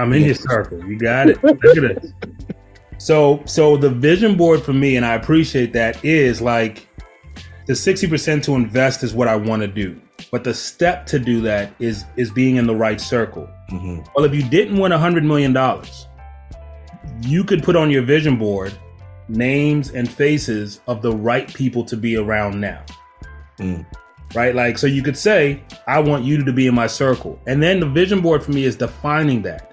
I'm in your circle. You got it. Look at this. So, so the vision board for me, and I appreciate that, is like the 60% to invest is what I want to do. But the step to do that is is being in the right circle. Mm-hmm. Well, if you didn't win a hundred million dollars, you could put on your vision board names and faces of the right people to be around now. Mm. Right? Like, so you could say, I want you to be in my circle. And then the vision board for me is defining that.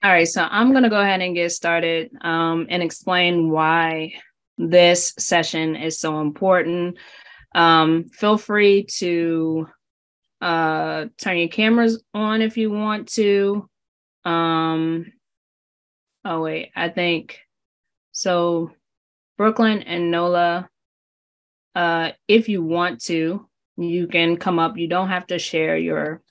All right, so I'm going to go ahead and get started um, and explain why this session is so important. Um, feel free to uh, turn your cameras on if you want to. Um, oh, wait, I think so. Brooklyn and Nola, uh, if you want to, you can come up. You don't have to share your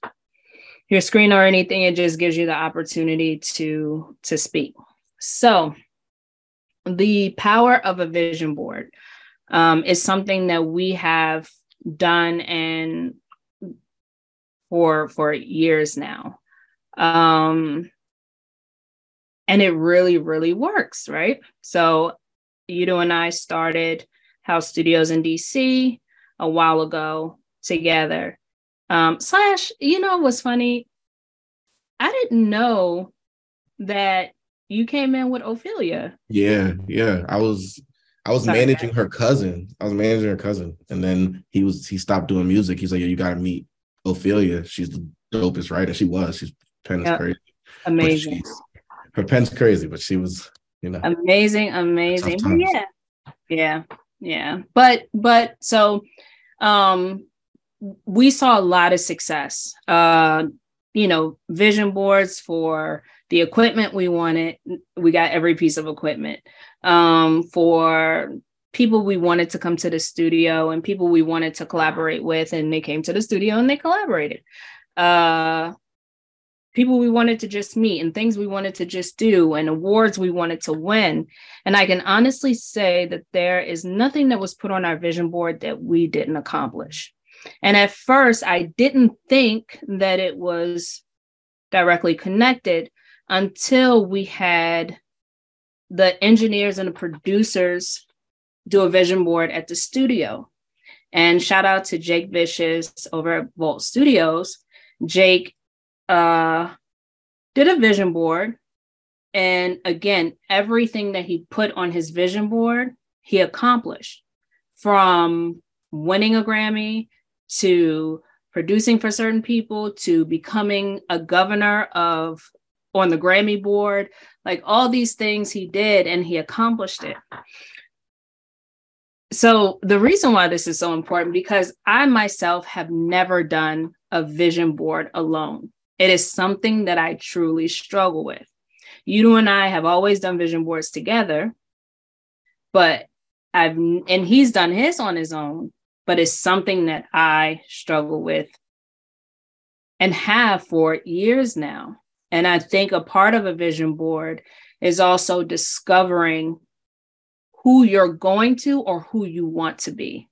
your screen or anything it just gives you the opportunity to to speak. So the power of a vision board um, is something that we have done and for for years now. Um, and it really really works right? So Udo and I started House Studios in DC a while ago together um, slash, you know what's funny? I didn't know that you came in with Ophelia. Yeah, yeah. I was I was Sorry, managing her cousin. I was managing her cousin. And then he was he stopped doing music. He's like, Yeah, you gotta meet Ophelia. She's the dopest writer. She was. She's pen is yep. crazy. Amazing. Her pen's crazy, but she was, you know. Amazing, amazing. Yeah. Yeah. Yeah. But but so um we saw a lot of success. Uh, you know, vision boards for the equipment we wanted. We got every piece of equipment. Um, for people we wanted to come to the studio and people we wanted to collaborate with, and they came to the studio and they collaborated. Uh, people we wanted to just meet and things we wanted to just do and awards we wanted to win. And I can honestly say that there is nothing that was put on our vision board that we didn't accomplish. And at first, I didn't think that it was directly connected until we had the engineers and the producers do a vision board at the studio. And shout out to Jake Vicious over at Vault Studios. Jake uh, did a vision board. And again, everything that he put on his vision board, he accomplished from winning a Grammy to producing for certain people to becoming a governor of on the Grammy board, like all these things he did and he accomplished it. So the reason why this is so important because I myself have never done a vision board alone. It is something that I truly struggle with. You and I have always done vision boards together, but I've and he's done his on his own, but it's something that I struggle with and have for years now. And I think a part of a vision board is also discovering who you're going to or who you want to be,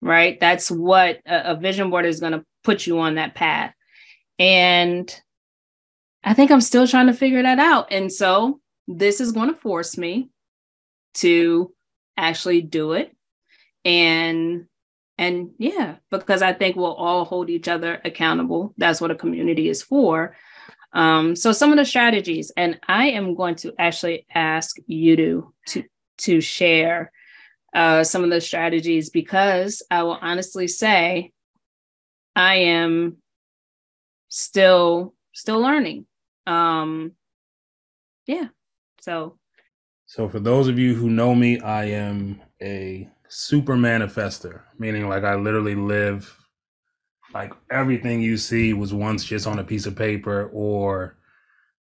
right? That's what a, a vision board is going to put you on that path. And I think I'm still trying to figure that out. And so this is going to force me to actually do it and and yeah, because I think we'll all hold each other accountable. That's what a community is for. Um, so some of the strategies, and I am going to actually ask you to to, to share uh, some of the strategies because I will honestly say I am still still learning. Um, yeah. So so for those of you who know me, I am a super manifester, meaning like I literally live like everything you see was once just on a piece of paper or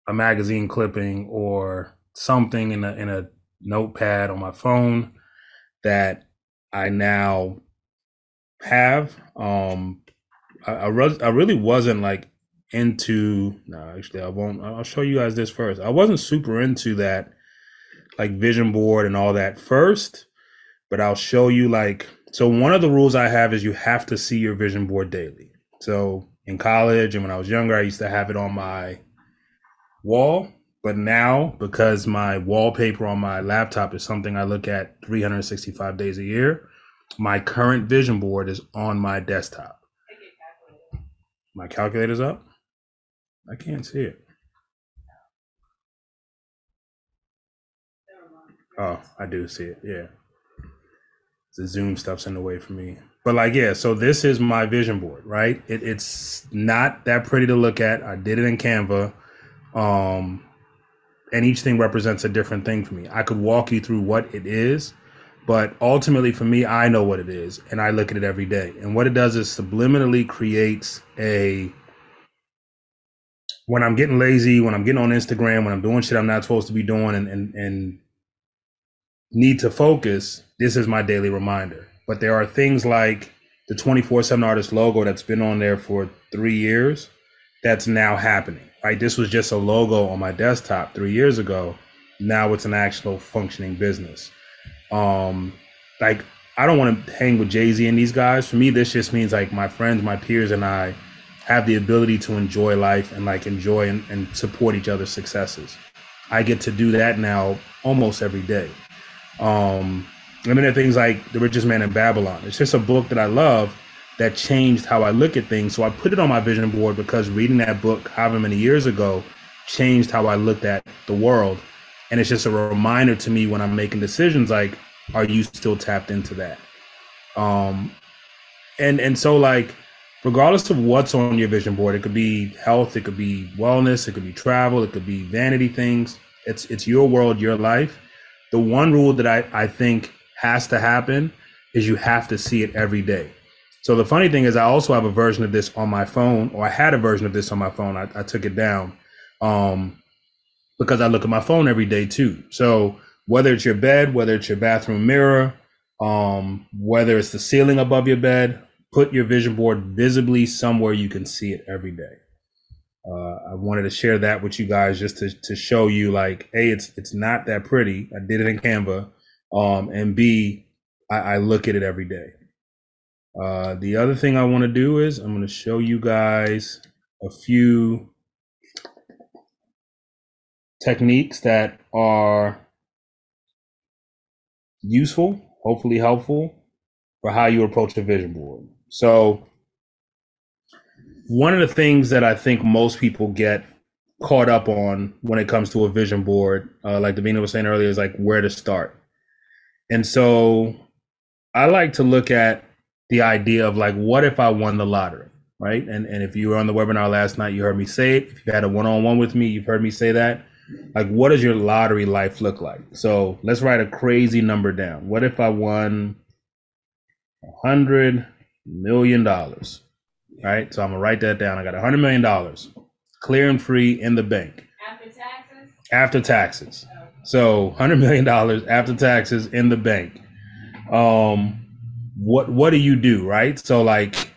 a magazine clipping or something in a in a notepad on my phone that I now have. Um, I I, re- I really wasn't like into. No, actually, I won't. I'll show you guys this first. I wasn't super into that like vision board and all that first but I'll show you like So one of the rules I have is you have to see your vision board daily. So in college and when I was younger, I used to have it on my wall. But now, because my wallpaper on my laptop is something I look at 365 days a year, my current vision board is on my desktop. My calculator's up. I can't see it. Oh, I do see it. Yeah. The Zoom stuff's in the way for me. But like, yeah, so this is my vision board, right? It, it's not that pretty to look at. I did it in Canva. Um, and each thing represents a different thing for me. I could walk you through what it is, but ultimately for me, I know what it is and I look at it every day. And what it does is subliminally creates a when I'm getting lazy, when I'm getting on Instagram, when I'm doing shit I'm not supposed to be doing and and, and need to focus, this is my daily reminder. But there are things like the 24 7 artist logo that's been on there for three years that's now happening, right? This was just a logo on my desktop three years ago. Now it's an actual functioning business. Um, like, I don't want to hang with Jay Z and these guys. For me, this just means like my friends, my peers, and I have the ability to enjoy life and like enjoy and, and support each other's successes. I get to do that now almost every day. Um, I mean, there are things like The Richest Man in Babylon. It's just a book that I love that changed how I look at things. So I put it on my vision board because reading that book however many years ago changed how I looked at the world. And it's just a reminder to me when I'm making decisions like, are you still tapped into that? Um, and and so like regardless of what's on your vision board, it could be health, it could be wellness, it could be travel, it could be vanity things. It's it's your world, your life the one rule that I, I think has to happen is you have to see it every day. So the funny thing is, I also have a version of this on my phone, or I had a version of this on my phone. I, I took it down um, because I look at my phone every day too. So whether it's your bed, whether it's your bathroom mirror, um, whether it's the ceiling above your bed, put your vision board visibly somewhere you can see it every day uh, I wanted to share that with you guys just to, to show you like, A, it's it's not that pretty. I did it in Canva. Um, and B, I, I look at it every day. Uh, the other thing I want to do is I'm going to show you guys a few techniques that are useful, hopefully helpful for how you approach a vision board. So one of the things that I think most people get caught up on when it comes to a vision board, uh, like Davina was saying earlier, is like where to start. And so I like to look at the idea of like, what if I won the lottery, right? And and if you were on the webinar last night, you heard me say it. If you had a one on one with me, you've heard me say that. Like, what does your lottery life look like? So let's write a crazy number down. What if I won a hundred million dollars? right? So I'm gonna write that down. I got a hundred million dollars, clear and free in the bank. After taxes. After taxes. So hundred million dollars after taxes in the bank. Um, what what do you do, right? So like,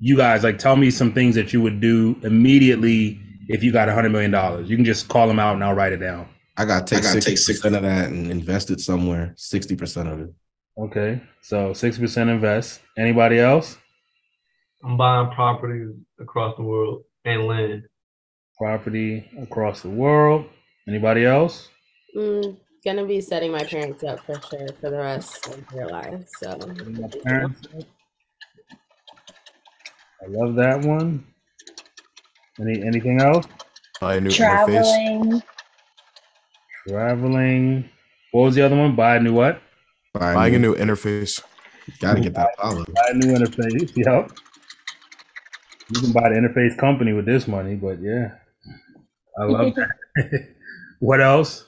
you guys like tell me some things that you would do immediately if you got a hundred million dollars. You can just call them out and I'll write it down. I got to take sixty percent of that and invest it somewhere. Sixty percent of it. Okay, so sixty percent invest. Anybody else? I'm buying properties across the world and land. Property across the world. Anybody else? Mm, gonna be setting my parents up for sure for the rest of their lives. So. I love that one. Any anything else? Buy a new Traveling. interface. Traveling. What was the other one? Buy a new what? Buying a new interface. Gotta get that follow. Buy a new interface. Yep. You can buy the interface company with this money, but yeah, I love that. what else?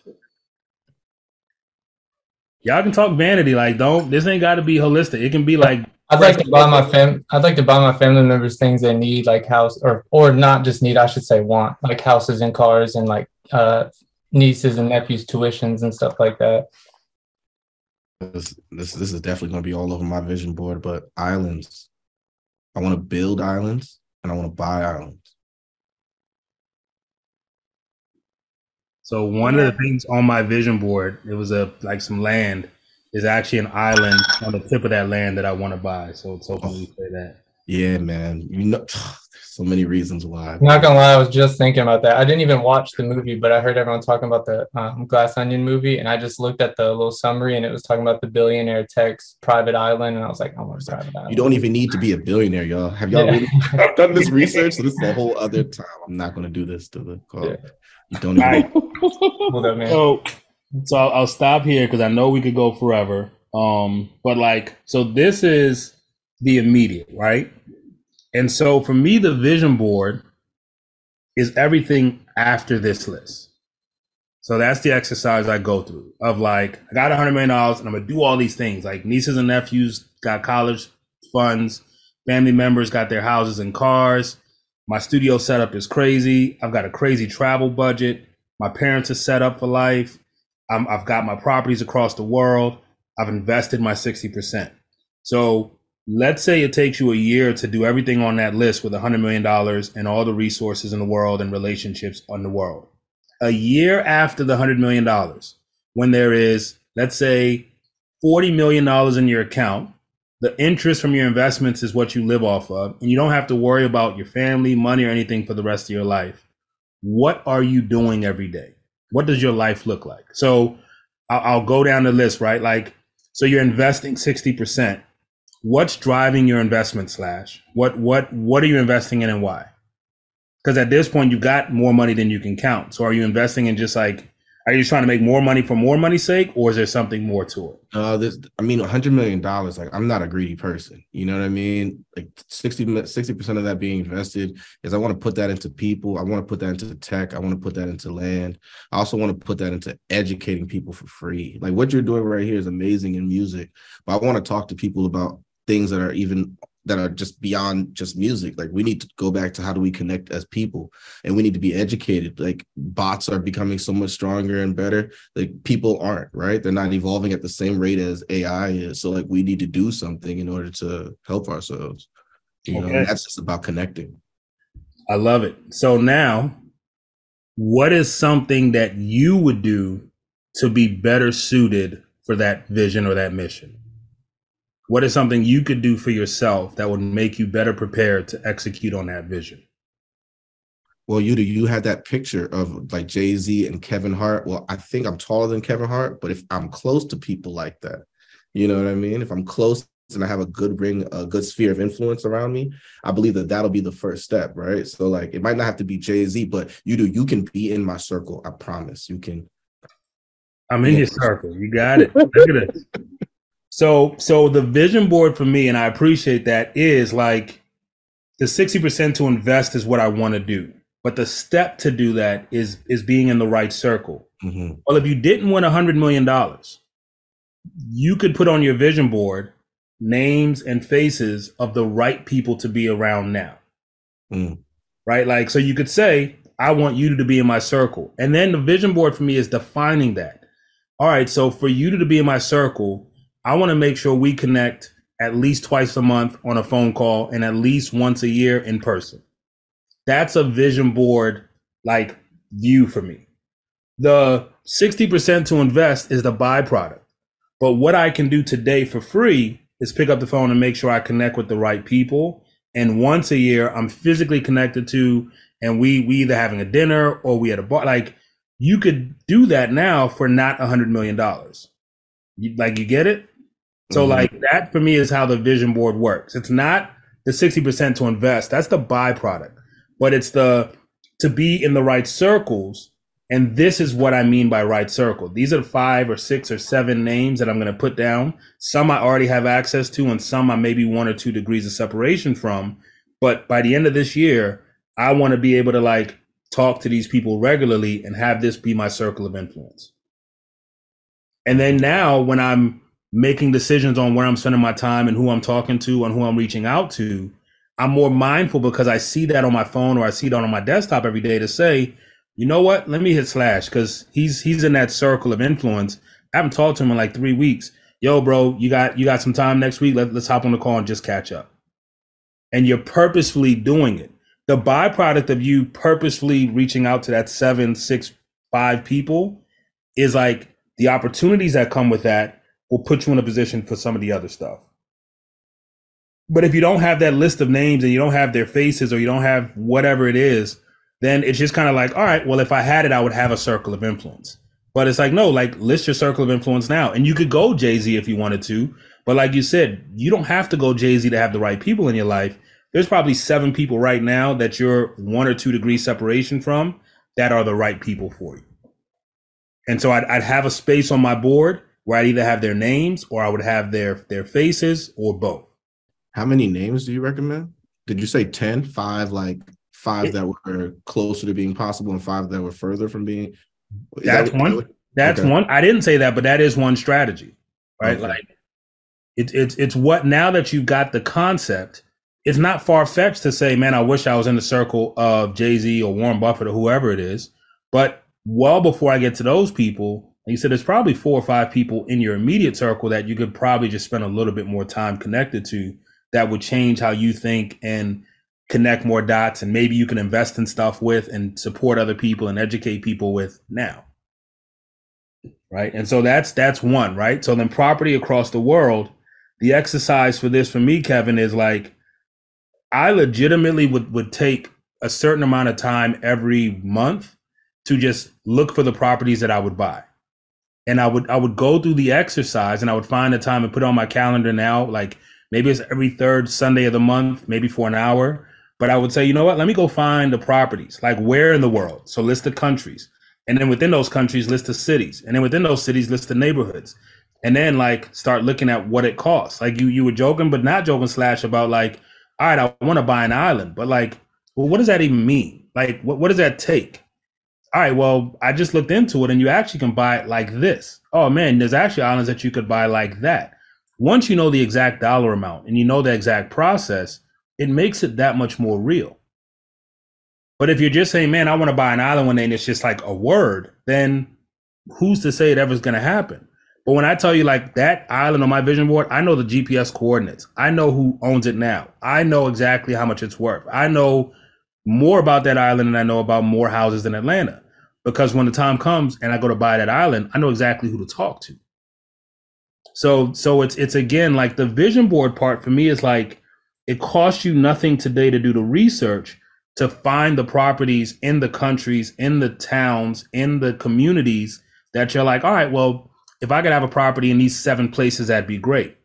Y'all can talk vanity. Like, don't this ain't got to be holistic. It can be like. I'd like to buy my fam. I'd like to buy my family members things they need, like house or or not just need. I should say want, like houses and cars and like uh, nieces and nephews' tuitions and stuff like that. This this, this is definitely gonna be all over my vision board. But islands, I want to build islands and I want to buy islands. So one of the things on my vision board, it was a like some land, is actually an island on the tip of that land that I want to buy. So it's hoping we say that. Yeah, man. You know, so many reasons why. Not gonna lie, I was just thinking about that. I didn't even watch the movie, but I heard everyone talking about the um, Glass Onion movie, and I just looked at the little summary, and it was talking about the billionaire tech's private island, and I was like, I want to private island. You don't even need to be a billionaire, y'all. Have y'all yeah. really done this research? So this is a whole other time. I'm not gonna do this to the call. Yeah. You don't even. Right. so, so I'll, I'll stop here because I know we could go forever. Um, but like, so this is the immediate, right? And so for me, the vision board is everything after this list. So that's the exercise I go through of like, I got a hundred million dollars and I'm gonna do all these things. Like nieces and nephews got college funds, family members got their houses and cars. My studio setup is crazy. I've got a crazy travel budget. My parents are set up for life. i have got my properties across the world. I've invested my 60%. So let's say it takes you a year to do everything on that list with a $100 million and all the resources in the world and relationships on the world. A year after the $100 million, when there is, let's say, $40 million in your account, the interest from your investments is what you live off of, and you don't have to worry about your family, money, or anything for the rest of your life. What are you doing every day? What does your life look like? So I'll, go down the list, right? Like, so you're investing 60% what's driving your investment slash what what what are you investing in and why because at this point you've got more money than you can count so are you investing in just like are you trying to make more money for more money's sake or is there something more to it? Uh this i mean 100 million dollars like i'm not a greedy person. You know what i mean? Like 60 60 percent of that being invested is i want to put that into people. I want to put that into tech. I want to put that into land. I also want to put that into educating people for free. Like what you're doing right here is amazing in music but i want to talk to people about things that are even that are just beyond just music. Like we need to go back to how do we connect as people and we need to be educated. Like bots are becoming so much stronger and better. Like people aren't right? They're not evolving at the same rate as ai is. So like we need to do something in order to help ourselves you okay. know that's just about connecting. I love it. So now what is something that you would do to be better suited for that vision or that mission what is something you could do for yourself that would make you better prepared to execute on that vision? Well, you do. You had that picture of like Jay Z and Kevin Hart. Well, I think I'm taller than Kevin Hart, but if I'm close to people like that, you know what I mean? If I'm close and I have a good ring, a good sphere of influence around me, I believe that that'll be the first step, right? So, like, it might not have to be Jay Z, but you do. You can be in my circle. I promise. You can. I'm in your circle. You got it. Look at it. So so the vision board for me, and I appreciate that, is like the 60% to invest is what I want to do. But the step to do that is is being in the right circle. Mm-hmm. Well, if you didn't win a hundred million dollars, you could put on your vision board names and faces of the right people to be around now. Mm. Right? Like, so you could say, I want you to be in my circle. And then the vision board for me is defining that. All right, so for you to be in my circle, I want to make sure we connect at least twice a month on a phone call and at least once a year in person. That's a vision board like view for me. The 60% to invest is the byproduct. But what I can do today for free is pick up the phone and make sure I connect with the right people. And once a year, I'm physically connected to, and we we either having a dinner or we at a bar. Like you could do that now for not a hundred million dollars. Like you get it? So mm-hmm. like that for me is how the vision board works. It's not the 60% to invest. That's the byproduct. But it's the to be in the right circles. And this is what I mean by right circle. These are the five or six or seven names that I'm going to put down. Some I already have access to, and some I'm maybe one or two degrees of separation from. But by the end of this year, I want to be able to like talk to these people regularly and have this be my circle of influence. And then now when I'm making decisions on where I'm spending my time and who I'm talking to and who I'm reaching out to, I'm more mindful because I see that on my phone or I see that on my desktop every day to say, you know what? Let me hit slash because he's he's in that circle of influence. I haven't talked to him in like three weeks. Yo, bro, you got you got some time next week? Let, let's hop on the call and just catch up. And you're purposefully doing it. The byproduct of you purposefully reaching out to that seven, six, five people is like the opportunities that come with that will put you in a position for some of the other stuff. But if you don't have that list of names and you don't have their faces or you don't have whatever it is, then it's just kind of like, all right, well, if I had it, I would have a circle of influence. But it's like, no, like list your circle of influence now. And you could go Jay Z if you wanted to. But like you said, you don't have to go Jay Z to have the right people in your life. There's probably seven people right now that you're one or two degrees separation from that are the right people for you. And so I'd, I'd have a space on my board where I'd either have their names or I would have their their faces or both. How many names do you recommend? Did you say 10? Five, like five that were closer to being possible and five that were further from being. That's that one. That's okay. one. I didn't say that, but that is one strategy, right? Okay. Like it's it's it's what now that you've got the concept, it's not far fetched to say, man, I wish I was in the circle of Jay Z or Warren Buffett or whoever it is. But well before I get to those people, you said there's probably four or five people in your immediate circle that you could probably just spend a little bit more time connected to that would change how you think and connect more dots and maybe you can invest in stuff with and support other people and educate people with now. Right? And so that's that's one right? So then property across the world the exercise for this for me kevin is like i legitimately would would take a certain amount of time every month to just look for the properties that i would buy and i would i would go through the exercise and i would find the time and put on my calendar now like maybe it's every third sunday of the month maybe for an hour but I would say, you know what? Let me go find the properties, like where in the world. So list the countries. And then within those countries, list the cities. And then within those cities, list the neighborhoods. And then like start looking at what it costs. Like you you were joking, but not joking slash about like, all right, I want to buy an island. But like, well, what does that even mean? Like what, what does that take? All right, well, I just looked into it and you actually can buy it like this. Oh man, there's actually islands that you could buy like that. Once you know the exact dollar amount and you know the exact process, it makes it that much more real. But if you're just saying, man, I want to buy an island one day and it's just like a word, then who's to say it ever's going to happen? But when I tell you like that island on my vision board, I know the GPS coordinates. I know who owns it now. I know exactly how much it's worth. I know more about that island than I know about more houses in Atlanta. Because when the time comes and I go to buy that island, I know exactly who to talk to. So so it's it's again like the vision board part for me is like it costs you nothing today to do the research to find the properties in the countries, in the towns, in the communities that you're like, all right, well, if I could have a property in these seven places, that'd be great.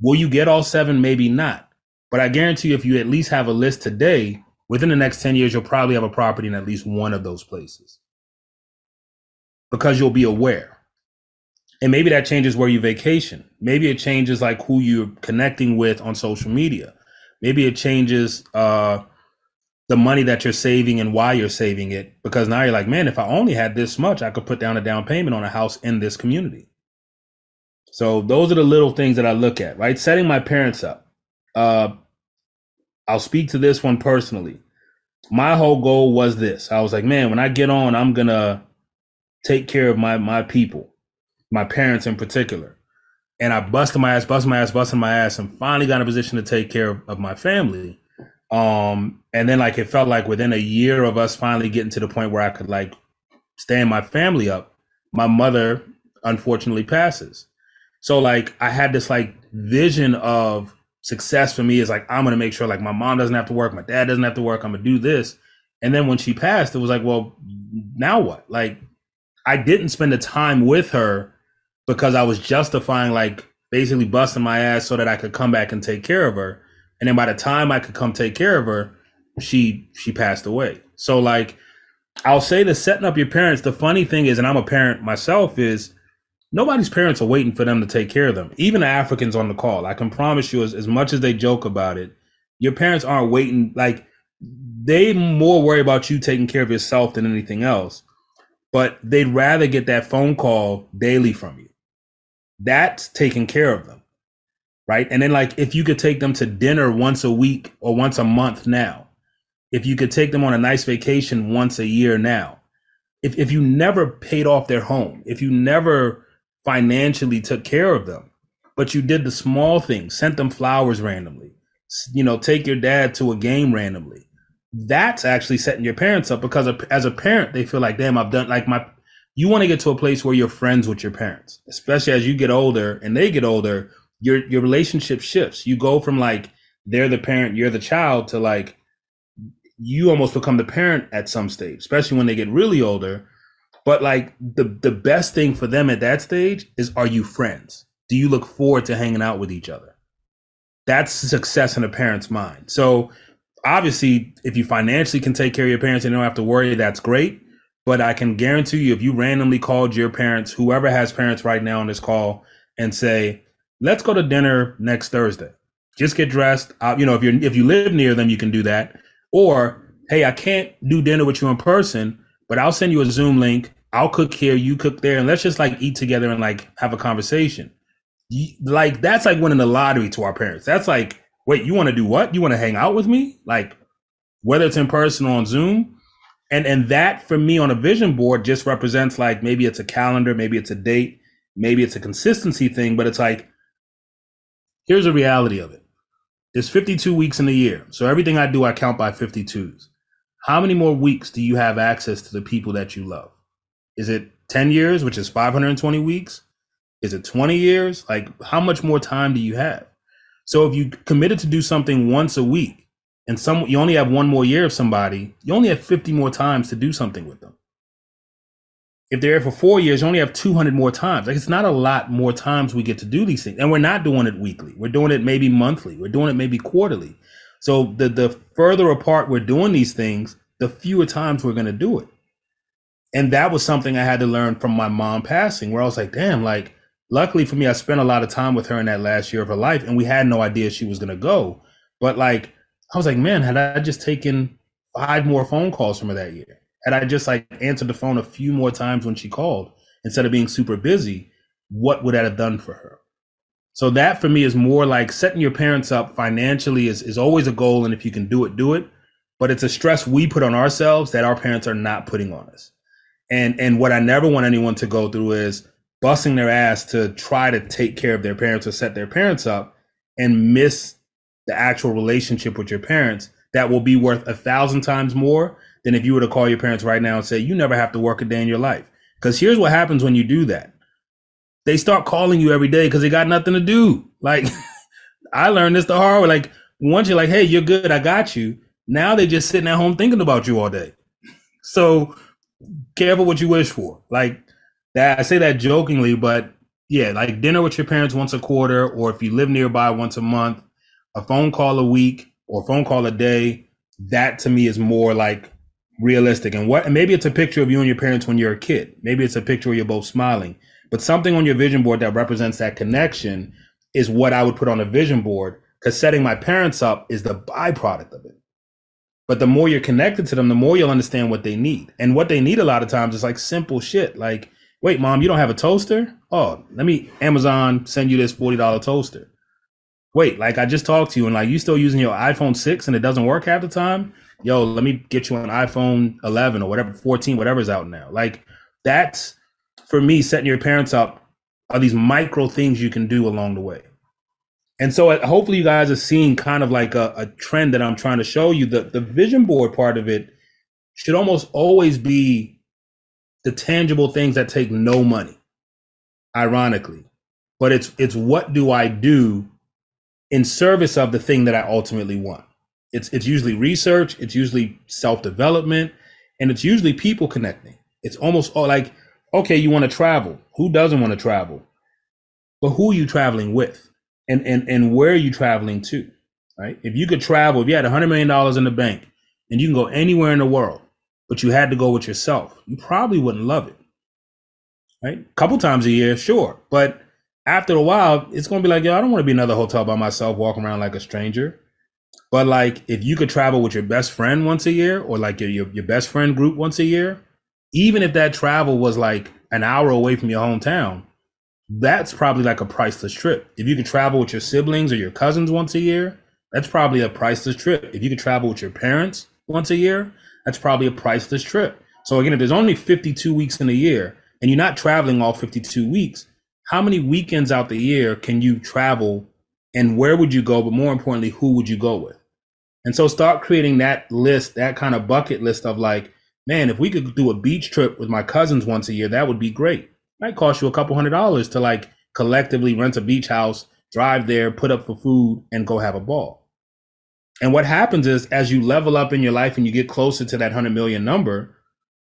Will you get all seven? Maybe not. But I guarantee you, if you at least have a list today, within the next 10 years, you'll probably have a property in at least one of those places because you'll be aware. And maybe that changes where you vacation. Maybe it changes like who you're connecting with on social media. Maybe it changes uh, the money that you're saving and why you're saving it. Because now you're like man if i only had this much i could put down a down payment on a house in this community. So those are the little things that i look at right? Setting my parents up. Uh, i'll speak to this one personally. My whole goal was this. I was like man when i get on i'm gonna take care of my my people my parents in particular and I busted my ass, busted my ass, busted my ass, and finally got in a position to take care of, of my family. Um, and then like it felt like within a year of us finally getting to the point where I could like stand my family up, my mother unfortunately passes. So like I had this like vision of success for me is like I'm gonna make sure like my mom doesn't have to work, my dad doesn't have to work, I'm gonna do this. And then when she passed, it was like, well, now what? Like I didn't spend the time with her because I was justifying like basically busting my ass so that I could come back and take care of her. And then by the time I could come take care of her, she she passed away. So like I'll say the setting up your parents, the funny thing is, and I'm a parent myself, is nobody's parents are waiting for them to take care of them. Even the Africans on the call. I can promise you, as, as much as they joke about it, your parents aren't waiting like they more worry about you taking care of yourself than anything else. But they'd rather get that phone call daily from you. That's taking care of them right? And then like if you could take them to dinner once a week or once a month now if you could take them on a nice vacation once a year now if, if you never paid off their home if you never financially took care of them but you did the small things sent them flowers randomly you know take your dad to a game randomly that's actually setting your parents up because as a parent they feel like damn i've done like my you want to get to a place where you're friends with your parents, especially as you get older and they get older. Your your relationship shifts. You go from like they're the parent, you're the child, to like you almost become the parent at some stage, especially when they get really older. But like the the best thing for them at that stage is are you friends? Do you look forward to hanging out with each other? That's success in a parent's mind. So obviously, if you financially can take care of your parents and you don't have to worry, that's great. But I can guarantee you, if you randomly called your parents, whoever has parents right now on this call, and say, "Let's go to dinner next Thursday," just get dressed. Uh, you know, if you if you live near them, you can do that. Or, hey, I can't do dinner with you in person, but I'll send you a Zoom link. I'll cook here, you cook there, and let's just like eat together and like have a conversation. Like that's like winning the lottery to our parents. That's like, wait, you want to do what? You want to hang out with me? Like, whether it's in person or on Zoom, and and that for me on a vision board just represents like maybe it's a calendar, maybe it's a date, maybe it's a consistency thing, but it's like, here's the reality of it. There's 52 weeks in a year. So everything I do, I count by 52s. How many more weeks do you have access to the people that you love? Is it 10 years, which is 520 weeks? Is it 20 years? Like, how much more time do you have? So if you committed to do something once a week and some you only have one more year of somebody, you only have 50 more times to do something with them if they're here for four years, you only have 200 more times. Like it's not a lot more times we get to do these things. And we're not doing it weekly. We're doing it maybe monthly. We're doing it maybe quarterly. So the, the further apart we're doing these things, the fewer times we're going to do it. And that was something I had to learn from my mom passing, where I was like, damn, like, luckily for me, I spent a lot of time with her in that last year of her life, and we had no idea she was to go. But like, I was like, man, had I just taken five more phone calls from her that year, had I just like answered the phone a few more times when she called instead of being super busy, what would that have done for her? So that for me is more like setting your parents up financially is, is always a goal. And if you can do it, do it. But it's a stress we put on ourselves that our parents are not putting on us. And and what I never want anyone to go through is busting their ass to try to take care of their parents or set their parents up and miss the actual relationship with your parents that will be worth a thousand times more than if you were to call your parents right now and say, you never have to work a day in your life. Because here's what happens when you do that they start calling you every day because they got nothing to do. Like, I learned this the hard way. Like, once you're like, hey, you're good, I got you. Now they're just sitting at home thinking about you all day. So, careful what you wish for. Like, that I say that jokingly, but yeah, like dinner with your parents once a quarter, or if you live nearby once a month, a phone call a week or a phone call a day. That to me is more like realistic. And what and maybe it's a picture of you and your parents when you're a kid. Maybe it's a picture where you're both smiling. But something on your vision board that represents that connection is what i would put on a vision board because setting my parents up is the byproduct of it. But the more you're connected to them the more you'll understand what they need. And what they need a lot of times is like simple shit. Like wait mom you don't have a toaster oh let me amazon send you this $40 toaster wait like i just talked to you and like you still using your iphone 6 and it doesn't work half the time yo, let me get you an iPhone 11 or whatever, 14, whatever's out now. Like that's for me, setting your parents up are these micro things you can do along the way. And so uh, hopefully you guys are seeing kind of like a, a trend that I'm trying to show you. The, the vision board part of it should almost always be the tangible things that take no money, ironically. But it's it's what do I do in service of the thing that I ultimately want it's it's usually research, it's usually self development, and it's usually people connecting. It's almost all like, okay, you want to travel. Who doesn't want to travel? But who are you traveling with? And and and where are you traveling to? Right? If you could travel, if you had hundred million dollars in the bank and you can go anywhere in the world, but you had to go with yourself, you probably wouldn't love it. Right? A couple times a year, sure. But after a while, it's gonna be like, yo, I don't want to be another hotel by myself, walking around like a stranger. But like if you could travel with your best friend once a year or like your, your, your best friend group once a year, even if that travel was like an hour away from your hometown, that's probably like a priceless trip. If you could travel with your siblings or your cousins once a year, that's probably a priceless trip. If you could travel with your parents once a year, that's probably a priceless trip. So again, if there's only 52 weeks in a year and you're not traveling all 52 weeks, how many weekends out the year can you travel and where would you go? But more importantly, who would you go with? And so start creating that list, that kind of bucket list of like, man, if we could do a beach trip with my cousins once a year, that would be great. Might cost you a couple hundred dollars to like collectively rent a beach house, drive there, put up for food, and go have a ball. And what happens is as you level up in your life and you get closer to that 100 million number,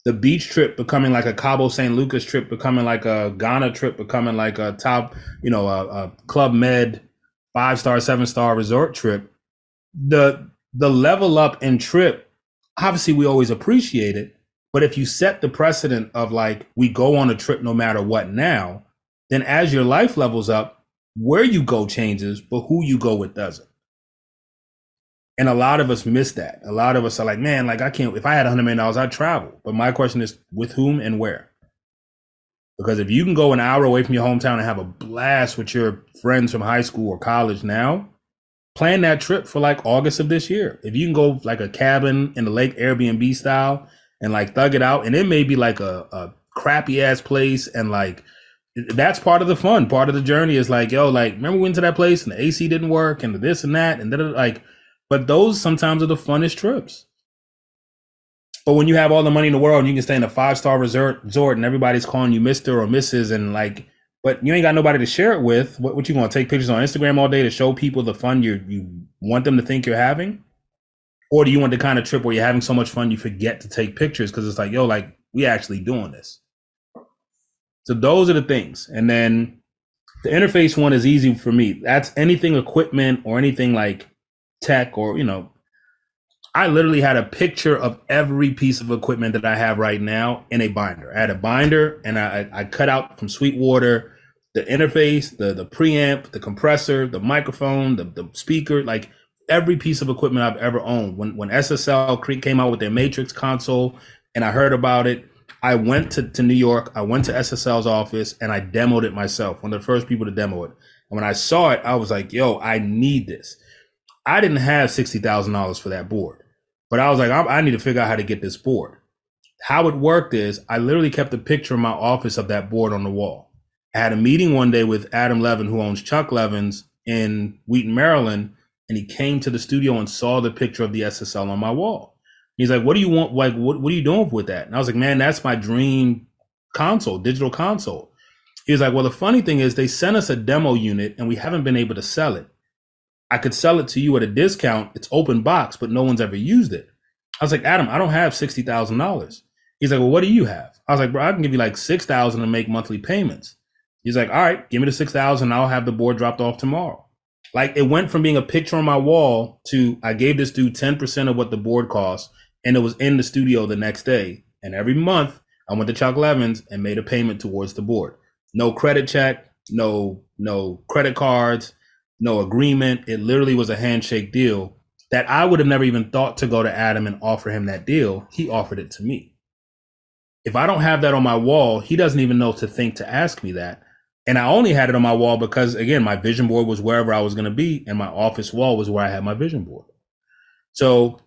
the beach trip becoming like a Cabo San Lucas trip, becoming like a Ghana trip, becoming like a top, you know, a, a Club Med five star, seven star resort trip. The the level up and trip, obviously we always appreciate it. But if you set the precedent of like we go on a trip no matter what now, then as your life levels up, where you go changes, but who you go with doesn't. And a lot of us miss that. A lot of us are like, man, like I can't, if I had a $100 million, I'd travel. But my question is, with whom and where? Because if you can go an hour away from your hometown and have a blast with your friends from high school or college now, plan that trip for like August of this year. If you can go like a cabin in the lake Airbnb style and like thug it out, and it may be like a, a crappy ass place and like that's part of the fun. Part of the journey is like, yo, like remember we went to that place and the AC didn't work and this and that and then like but those sometimes are the funnest trips. But when you have all the money in the world and you can stay in a five star resort, resort and everybody's calling you Mister or Mrs. and like, but you ain't got nobody to share it with. What, what you gonna take pictures on Instagram all day to show people the fun you you want them to think you're having, or do you want the kind of trip where you're having so much fun you forget to take pictures because it's like, yo, like we actually doing this. So those are the things, and then the interface one is easy for me. That's anything equipment or anything like tech or you know I literally had a picture of every piece of equipment that I have right now in a binder. I had a binder and I, I cut out from Sweetwater the interface, the the preamp, the compressor, the microphone, the, the speaker, like every piece of equipment I've ever owned. When when SSL came out with their Matrix console and I heard about it, I went to, to New York, I went to SSL's office and I demoed it myself, one of the first people to demo it. And when I saw it, I was like, yo, I need this. I didn't have sixty thousand dollars for that board, but I was like, I, I need to figure out how to get this board. How it worked is I literally kept a picture in my office of that board on the wall. I had a meeting one day with Adam Levin, who owns Chuck Levin's in Wheaton, Maryland, and he came to the studio and saw the picture of the SSL on my wall. He's like, "What do you want? Like, what what are you doing with that?" And I was like, "Man, that's my dream console, digital console." He was like, "Well, the funny thing is, they sent us a demo unit, and we haven't been able to sell it." I could sell it to you at a discount. It's open box, but no one's ever used it. I was like, Adam, I don't have sixty thousand dollars. He's like, Well, what do you have? I was like, Bro, I can give you like six thousand and make monthly payments. He's like, All right, give me the six thousand. I'll have the board dropped off tomorrow. Like it went from being a picture on my wall to I gave this dude ten percent of what the board cost, and it was in the studio the next day. And every month, I went to Chuck Levins and made a payment towards the board. No credit check, no no credit cards no agreement. It literally was a handshake deal that I would have never even thought to go to Adam and offer him that deal. He offered it to me. If I don't have that on my wall, he doesn't even know to think to ask me that. And I only had it on my wall because, again, my vision board was wherever I was going to be, and my office wall was where I had my vision board. So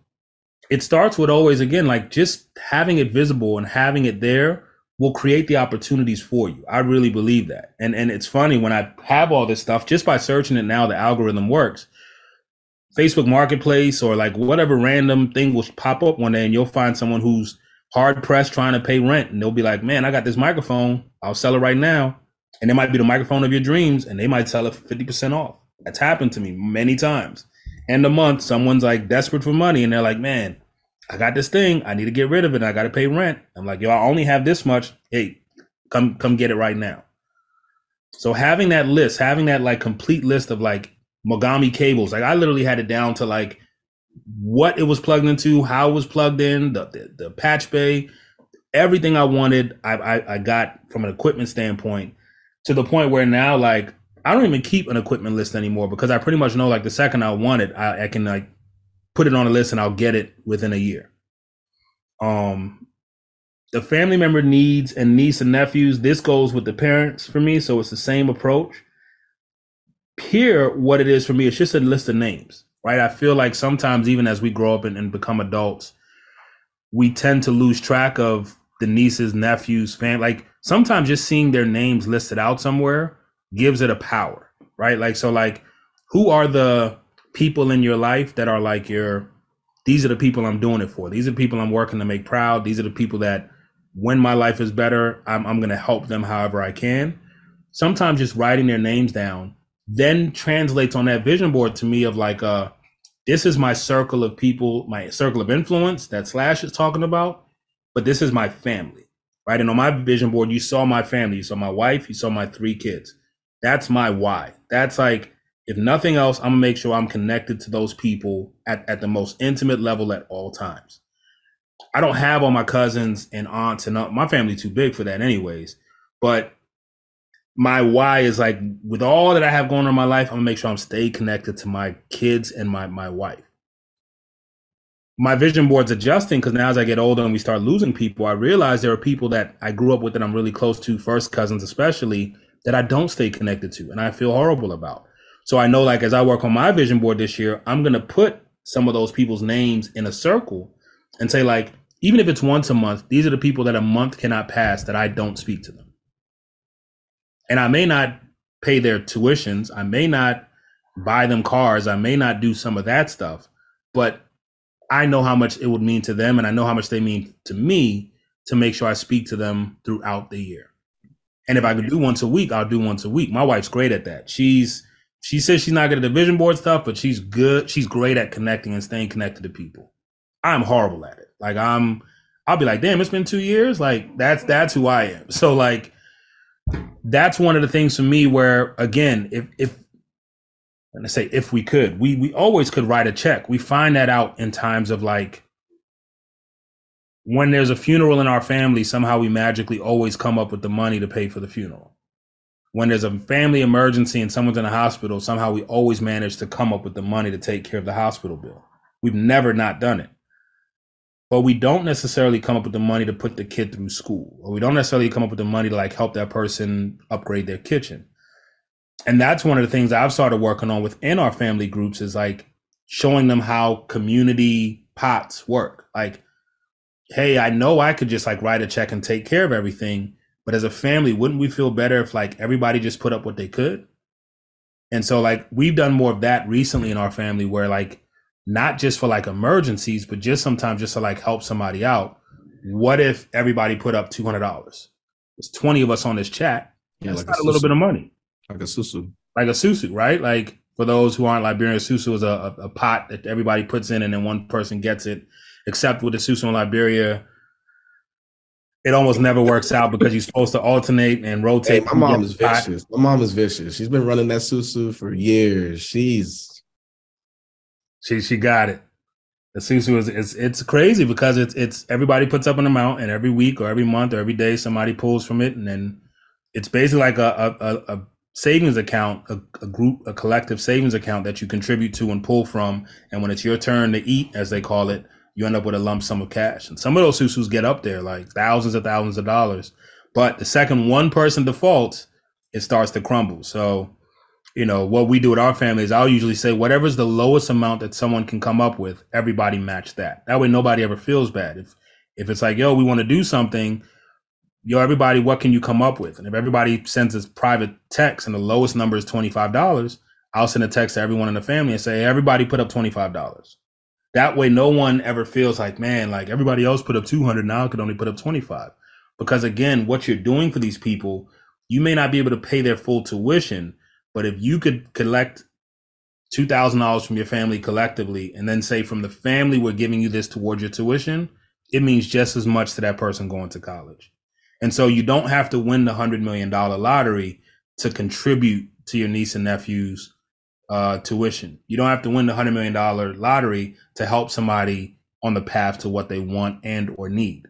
it starts with always, again, like just having it visible and having it there will create the opportunities for you. I really believe that. And and it's funny when I have all this stuff just by searching it now the algorithm works. Facebook Marketplace or like whatever random thing will pop up one day and you'll find someone who's hard pressed trying to pay rent and they'll be like, "Man, I got this microphone. I'll sell it right now." And it might be the microphone of your dreams and they might sell it for 50% off. That's happened to me many times. End of month, someone's like desperate for money and they're like, "Man, I got this thing. I need to get rid of it. I got to pay rent. I'm like, yo, I only have this much. Hey, come come get it right now. So having that list, having that like complete list of like Mogami cables, like I literally had it down to like what it was plugged into, how it was plugged in, the the, the patch bay, everything I wanted, I, I I got from an equipment standpoint to the point where now like I don't even keep an equipment list anymore because I pretty much know like the second I want it, I, I can like put it on a list and I'll get it within a year. Um, the family member needs and niece and nephews. This goes with the parents for me, so it's the same approach. Here, what it is for me, it's just a list of names, right? I feel like sometimes, even as we grow up and, and become adults, we tend to lose track of the nieces, nephews, fam. Like sometimes just seeing their names listed out somewhere gives it a power, right? Like so, like who are the people in your life that are like your these are the people I'm doing it for. These are the people I'm working to make proud. These are the people that when my life is better, I'm, I'm going to help them however I can. Sometimes just writing their names down then translates on that vision board to me of like, uh, this is my circle of people, my circle of influence that Slash is talking about, but this is my family, right? And on my vision board, you saw my family, you saw my wife, you saw my three kids. That's my why. That's like, if nothing else, I'm gonna make sure I'm connected to those people at, at the most intimate level at all times. I don't have all my cousins and aunts and my family too big for that anyways. But my why is like with all that I have going on in my life, I'm gonna make sure I'm stay connected to my kids and my my wife. My vision board's adjusting because now as I get older and we start losing people, I realize there are people that I grew up with that I'm really close to, first cousins especially, that I don't stay connected to and I feel horrible about. So I know like as I work on my vision board this year, I'm gonna put some of those people's names in a circle and say like, even if it's once a month, these are the people that a month cannot pass that I don't speak to them. And I may not pay their tuitions, I may not buy them cars, I may not do some of that stuff, but I know how much it would mean to them and I know how much they mean to me to make sure I speak to them throughout the year. And if I could do once a week, I'll do once a week. My wife's great at that. She's she says she's not good at the vision board stuff, but she's good. She's great at connecting and staying connected to people. I'm horrible at it. Like I'm I'll be like, damn, it's been two years. Like that's that's who I am. So like that's one of the things for me where again, if if and I say if we could, we we always could write a check. We find that out in times of like when there's a funeral in our family, somehow we magically always come up with the money to pay for the funeral. When there's a family emergency and someone's in a hospital, somehow we always manage to come up with the money to take care of the hospital bill. We've never not done it. But we don't necessarily come up with the money to put the kid through school or we don't necessarily come up with the money to like help that person upgrade their kitchen. And that's one of the things i've started working on within our family groups is like showing them how community pots work. Like hey i know i could just like write a check and take care of everything but as a family wouldn't we feel better if like everybody just put up what they could and so like we've done more of that recently in our family where like not just for like emergencies, but just sometimes just to like help somebody out. What if everybody put up two hundred dollars? There's twenty of us on this chat. Yeah, like a, a little bit of money. Like a susu. Like a susu, right? Like for those who aren't Liberian, susu is a, a, a, pot that everybody puts in and then one person gets it. Except with the susu in Liberia, it almost never works out because you're supposed to alternate and rotate. Hey, my mom is vicious. My mom is vicious. She's been running that susu for years. She's she she got it. The susu is it's it's crazy because it's it's everybody puts up an amount and every week or every month or every day somebody pulls from it and then it's basically like a a, a savings account, a, a, group, a collective savings account that you contribute to and pull from. And when it's your turn to eat, as they call it, you end up with a lump sum of cash. And some of those susus get up there like thousands of thousands of dollars. But the second one person defaults, it starts to crumble. So you know what we do with our family is i'll usually say whatever's the lowest amount that someone can come up with everybody match that that way nobody ever feels bad if if it's like yo we want to do something yo everybody what can you come up with and if everybody sends this private text and the lowest number is $25 i'll send a text to everyone in the family and say everybody put up $25 that way no one ever feels like man like everybody else put up 200 now I could only put up 25 because again what you're doing for these people you may not be able to pay their full tuition but if you could collect two thousand dollars from your family collectively, and then say from the family we're giving you this towards your tuition, it means just as much to that person going to college. And so you don't have to win the hundred million dollar lottery to contribute to your niece and nephew's uh, tuition. You don't have to win the hundred million dollar lottery to help somebody on the path to what they want and or need.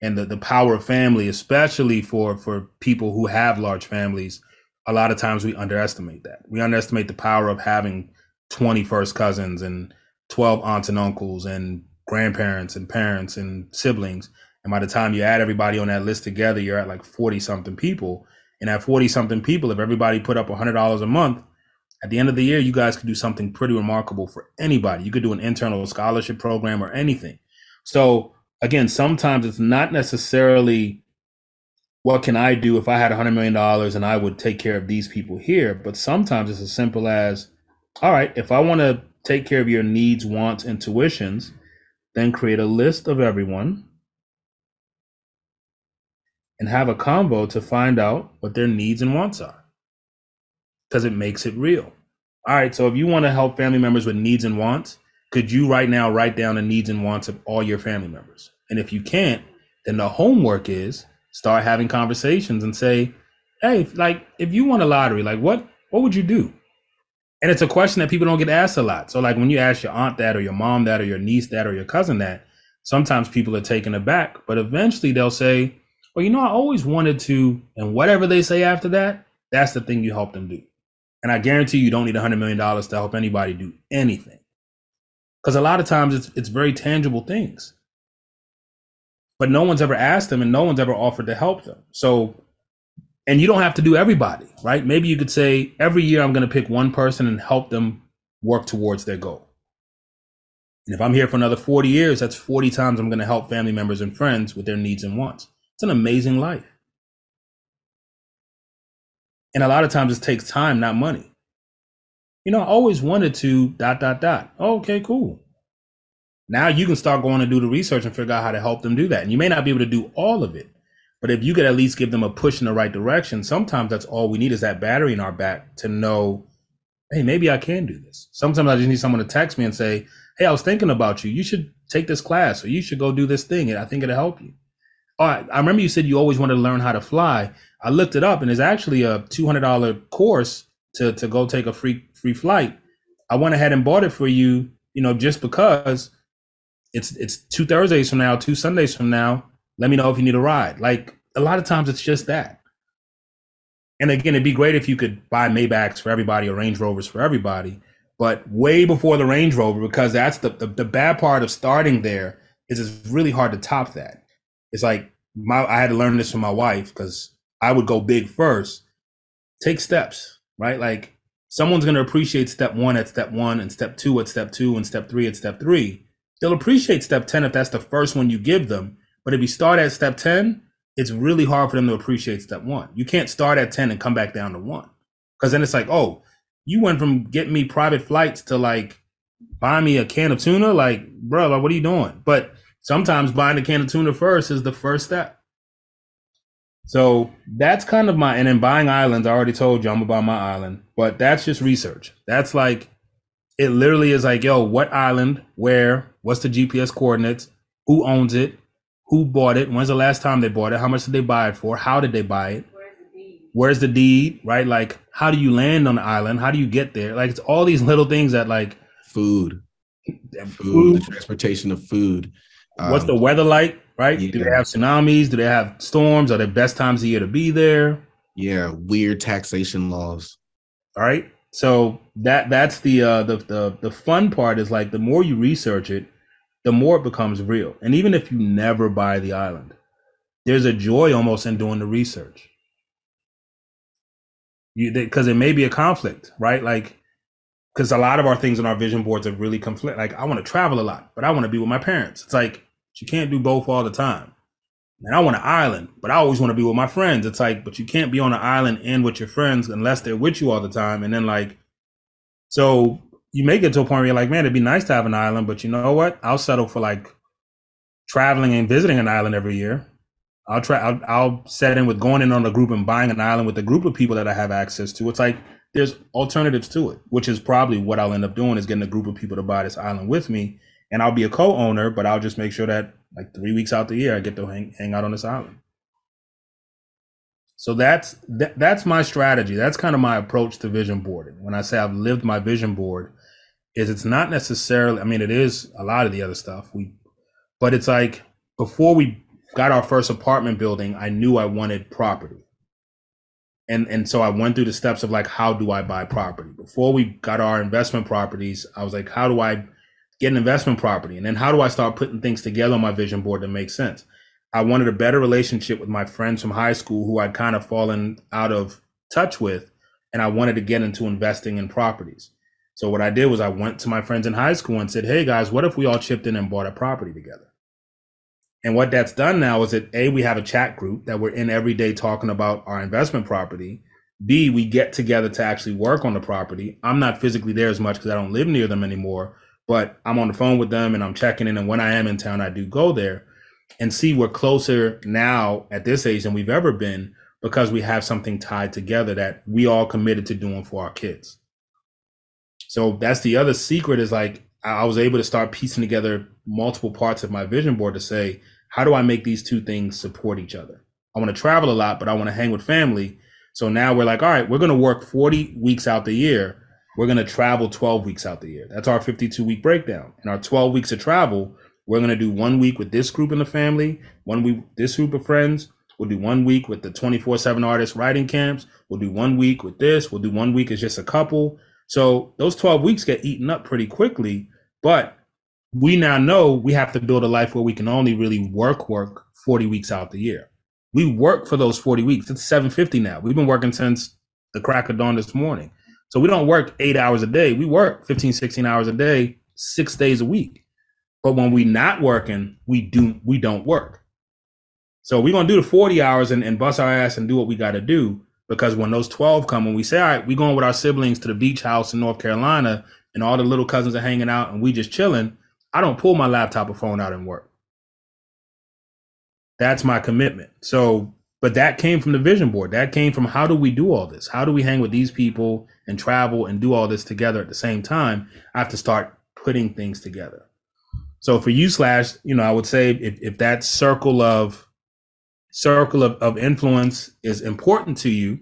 And the, the power of family, especially for for people who have large families, a lot of times we underestimate that. We underestimate the power of having 20 first cousins and 12 aunts and uncles and grandparents and parents and siblings. And by the time you add everybody on that list together, you're at like 40 something people. And at 40 something people, if everybody put up $100 a month, at the end of the year, you guys could do something pretty remarkable for anybody. You could do an internal scholarship program or anything. So, again, sometimes it's not necessarily what can I do if I had a hundred million dollars and I would take care of these people here? But sometimes it's as simple as all right, if I want to take care of your needs, wants, and tuitions, then create a list of everyone and have a combo to find out what their needs and wants are because it makes it real. All right, so if you want to help family members with needs and wants, could you right now write down the needs and wants of all your family members? And if you can't, then the homework is start having conversations and say, hey, like if you won a lottery, like what what would you do? And it's a question that people don't get asked a lot. So like when you ask your aunt that or your mom that or your niece that or your cousin that, sometimes people are taken aback, but eventually they'll say, well, you know, I always wanted to, and whatever they say after that, that's the thing you help them do. And I guarantee you don't need a hundred million dollars to help anybody do anything. Because a lot of times it's it's very tangible things. But no one's ever asked them and no one's ever offered to help them. So and you don't have to do everybody, right? Maybe you could say every year I'm going to pick one person and help them work towards their goal. And if I'm here for another 40 years, that's 40 times I'm going to help family members and friends with their needs and wants. It's an amazing life. And a lot of times it takes time, not money. You know, I always wanted to dot, dot, dot. Okay, cool. Now you can start going to do the research and figure out how to help them do that. And you may not be able to do all of it, but if you could at least give them a push in the right direction, sometimes that's all we need is that battery in our back to know, hey, maybe I can do this. Sometimes I just need someone to text me and say, hey, I was thinking about you. You should take this class or you should go do this thing. And I think it'll help you. I remember you said you always wanted to learn how to fly. I looked it up and it's actually a $200 course to, to go take a free, free flight. I went ahead and bought it for you, you know, just because it's, it's two Thursdays from now, two Sundays from now let me know if you need a ride. Like a lot of times it's just that. And again, it'd be great if you could buy Maybachs for everybody or Range Rovers for everybody, but way before the Range Rover, because that's the, the, the bad part of starting there is it's really hard to top that. It's like my I had to learn this from my wife because I would go big first. Take steps, right? Like someone's gonna appreciate step one at step one and step two at step two and step three at step three. They'll appreciate step 10 if that's the first one you give them but if you start at step 10, it's really hard for them to appreciate step one. You can't start at 10 and come back down to one. Cause then it's like, oh, you went from getting me private flights to like buy me a can of tuna. Like, bro, like, what are you doing? But sometimes buying a can of tuna first is the first step. So that's kind of my, and then buying islands, I already told you I'm about my island, but that's just research. That's like, it literally is like, yo, what island, where, what's the GPS coordinates, who owns it, who bought it, when's the last time they bought it, how much did they buy it for, how did they buy it, where's the deed, right? Like, how do you land on the island? How do you get there? Like, it's all these little things that like food, food, food. the transportation of food. What's um, the weather like, right? Yeah. Do they have tsunamis? Do they have storms? Are the best times of year to be there? Yeah, weird taxation laws. All right. So that that's the uh the the the fun part is like the more you research it, the more it becomes real. And even if you never buy the island, there's a joy almost in doing the research. Because it may be a conflict, right? Like, because a lot of our things on our vision boards are really conflict. Like, I want to travel a lot, but I want to be with my parents. It's like you can't do both all the time. And I want an island, but I always want to be with my friends. It's like, but you can't be on an island and with your friends unless they're with you all the time. And then like, so you may get to a point where you're like, man, it'd be nice to have an island, but you know what? I'll settle for like traveling and visiting an island every year. I'll try. I'll, I'll set in with going in on a group and buying an island with a group of people that I have access to. It's like there's alternatives to it, which is probably what I'll end up doing is getting a group of people to buy this island with me, and I'll be a co-owner, but I'll just make sure that like three weeks out the year I get to hang, hang out on this island. So that's that, that's my strategy. That's kind of my approach to vision boarding. When I say I've lived my vision board, is it's not necessarily. I mean, it is a lot of the other stuff we, but it's like before we got our first apartment building, I knew I wanted property, and and so I went through the steps of like how do I buy property. Before we got our investment properties, I was like, how do I get an investment property, and then how do I start putting things together on my vision board that make sense. I wanted a better relationship with my friends from high school who I'd kind of fallen out of touch with, and I wanted to get into investing in properties. So what I did was I went to my friends in high school and said, "Hey guys, what if we all chipped in and bought a property together?" And what that's done now is that a we have a chat group that we're in every day talking about our investment property, B, we get together to actually work on the property. I'm not physically there as much because I don't live near them anymore, but I'm on the phone with them and I'm checking in. And when I am in town, I do go there. And see, we're closer now at this age than we've ever been because we have something tied together that we all committed to doing for our kids. So that's the other secret is like I was able to start piecing together multiple parts of my vision board to say, how do I make these two things support each other? I want to travel a lot, but I want to hang with family. So now we're like, all right, we're going to work 40 weeks out the year. We're going to travel 12 weeks out the year. That's our 52 week breakdown. In our 12 weeks of travel, we're going to do one week with this group in the family, one week this group of friends. We'll do one week with the 24 7 artist writing camps. We'll do one week with this. We'll do one week as just a couple. So those 12 weeks get eaten up pretty quickly. But we now know we have to build a life where we can only really work work 40 weeks out the year. We work for those 40 weeks. It's 750 now. We've been working since the crack of dawn this morning. So we don't work eight hours a day. We work 15, 16 hours a day, six days a week. But when we not working, we do we don't work. So we're gonna do the 40 hours and, and bust our ass and do what we gotta do. Because when those 12 come, when we say, all right, we're going with our siblings to the beach house in North Carolina, and all the little cousins are hanging out and we just chilling, I don't pull my laptop or phone out and work. That's my commitment. So, but that came from the vision board. That came from how do we do all this? How do we hang with these people and travel and do all this together at the same time? I have to start putting things together. So for you, slash, you know, I would say if, if that circle of circle of, of influence is important to you,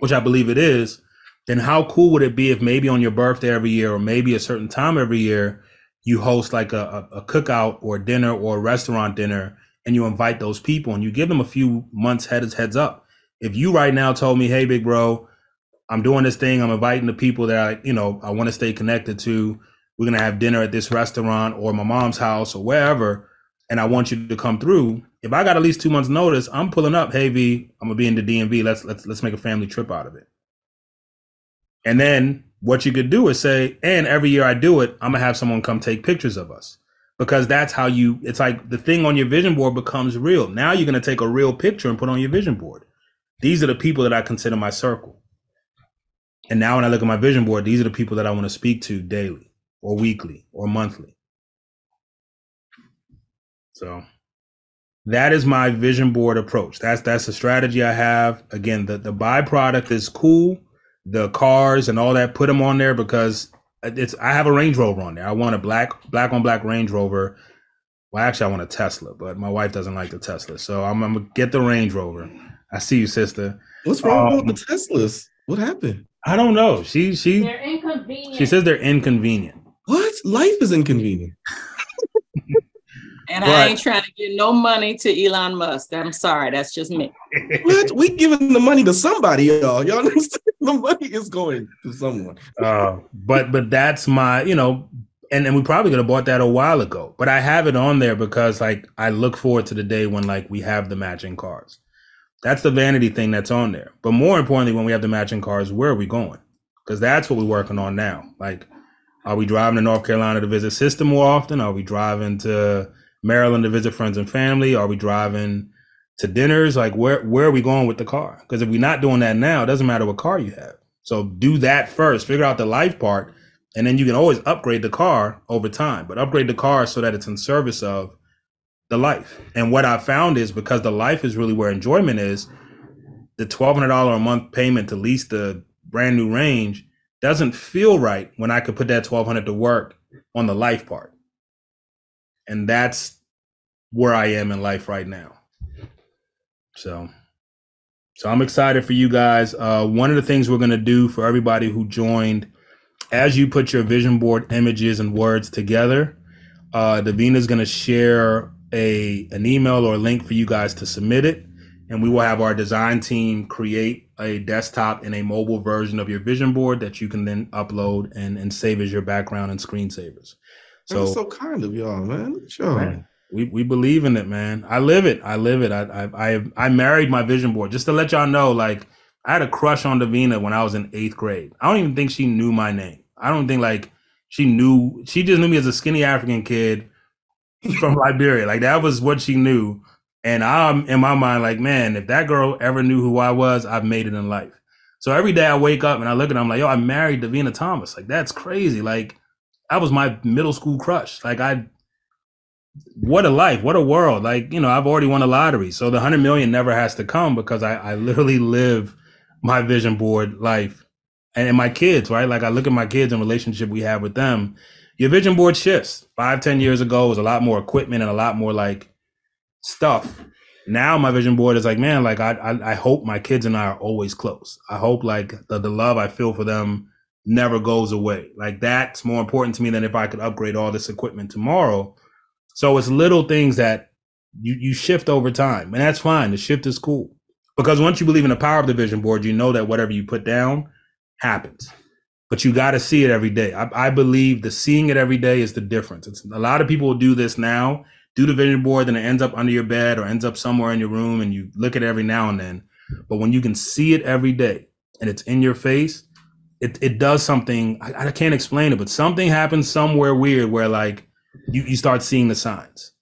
which I believe it is, then how cool would it be if maybe on your birthday every year or maybe a certain time every year you host like a, a, cookout or dinner or a restaurant dinner and you invite those people and you give them a few months heads heads up. If you right now told me, hey, big bro, I'm doing this thing, I'm inviting the people that I, you know, I want to stay connected to. We're gonna have dinner at this restaurant or my mom's house or wherever, and I want you to come through. If I got at least two months notice, I'm pulling up. Hey, V, I'm gonna be in the DMV. Let's let's let's make a family trip out of it. And then what you could do is say, and every year I do it, I'm gonna have someone come take pictures of us because that's how you it's like the thing on your vision board becomes real now you're to take a real picture and put on your vision board these are the people that i consider my circle and now when i look at my vision board these are the people that i want to speak to daily or weekly or monthly so that is my vision board approach that's that's the strategy i have again the, the byproduct is cool the cars and all that put them on there because it's I have a Range Rover on there. I want a black black on black Range Rover. Well, actually, I want a Tesla, but my wife doesn't like the Tesla, so I'm, I'm gonna get the Range Rover. I see you, sister. What's wrong um, with the Teslas? What happened? I don't know. She she they're inconvenient. She says they're inconvenient. What? Life is inconvenient. And but, I ain't trying to get no money to Elon Musk. I'm sorry, that's just me. what? We giving the money to somebody, y'all. Y'all understand? The money is going to someone. uh, but but that's my, you know, and, and we probably could have bought that a while ago. But I have it on there because like I look forward to the day when like we have the matching cars. That's the vanity thing that's on there. But more importantly, when we have the matching cars, where are we going? Because that's what we're working on now. Like, are we driving to North Carolina to visit sister more often? Are we driving to Maryland to visit friends and family? Are we driving to dinners? Like where where are we going with the car? Because if we're not doing that now, it doesn't matter what car you have. So do that first. Figure out the life part, and then you can always upgrade the car over time. But upgrade the car so that it's in service of the life. And what I found is because the life is really where enjoyment is, the twelve hundred dollar a month payment to lease the brand new range doesn't feel right when I could put that twelve hundred to work on the life part and that's where I am in life right now. So, so I'm excited for you guys. Uh, one of the things we're gonna do for everybody who joined, as you put your vision board images and words together, uh, Davina's gonna share a an email or a link for you guys to submit it, and we will have our design team create a desktop and a mobile version of your vision board that you can then upload and, and save as your background and screensavers. So so kind of y'all, man. Sure. Man, we we believe in it, man. I live it. I live it. I I I, I married my vision board just to let y'all know. Like I had a crush on Davina when I was in eighth grade. I don't even think she knew my name. I don't think like she knew. She just knew me as a skinny African kid from Liberia. Like that was what she knew. And I'm in my mind like, man, if that girl ever knew who I was, I've made it in life. So every day I wake up and I look at them like, yo, I married Davina Thomas. Like that's crazy. Like that was my middle school crush. Like I, what a life, what a world. Like you know, I've already won a lottery, so the hundred million never has to come because I, I literally live my vision board life, and, and my kids, right? Like I look at my kids and relationship we have with them. Your vision board shifts. Five, ten years ago, was a lot more equipment and a lot more like stuff now my vision board is like, man, like I, I, I hope my kids and I are always close. I hope like the, the love I feel for them never goes away. Like that's more important to me than if I could upgrade all this equipment tomorrow. So it's little things that you you shift over time, and that's fine. The shift is cool because once you believe in the power of the vision board, you know that whatever you put down happens. But you got to see it every day. I, I believe the seeing it every day is the difference. It's a lot of people will do this now do the vision board, then it ends up under your bed or ends up somewhere in your room and you look at it every now and then. But when you can see it every day and it's in your face, it, it does something. I, I can't explain it, but something happens somewhere weird where like you, you start seeing the signs.